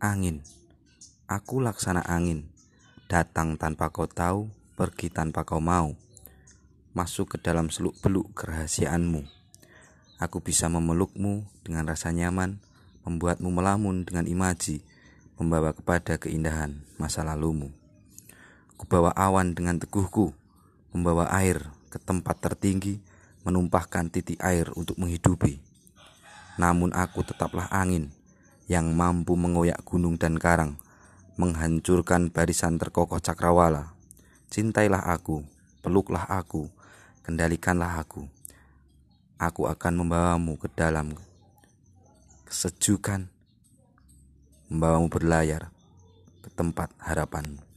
Angin, aku laksana angin, datang tanpa kau tahu, pergi tanpa kau mau. Masuk ke dalam seluk-beluk kerahasiaanmu. Aku bisa memelukmu dengan rasa nyaman, membuatmu melamun dengan imaji, membawa kepada keindahan masa lalumu. Kubawa awan dengan teguhku, membawa air ke tempat tertinggi, menumpahkan titik air untuk menghidupi. Namun aku tetaplah angin yang mampu mengoyak gunung dan karang, menghancurkan barisan terkokoh cakrawala. Cintailah aku, peluklah aku, kendalikanlah aku. Aku akan membawamu ke dalam kesejukan, membawamu berlayar ke tempat harapanmu.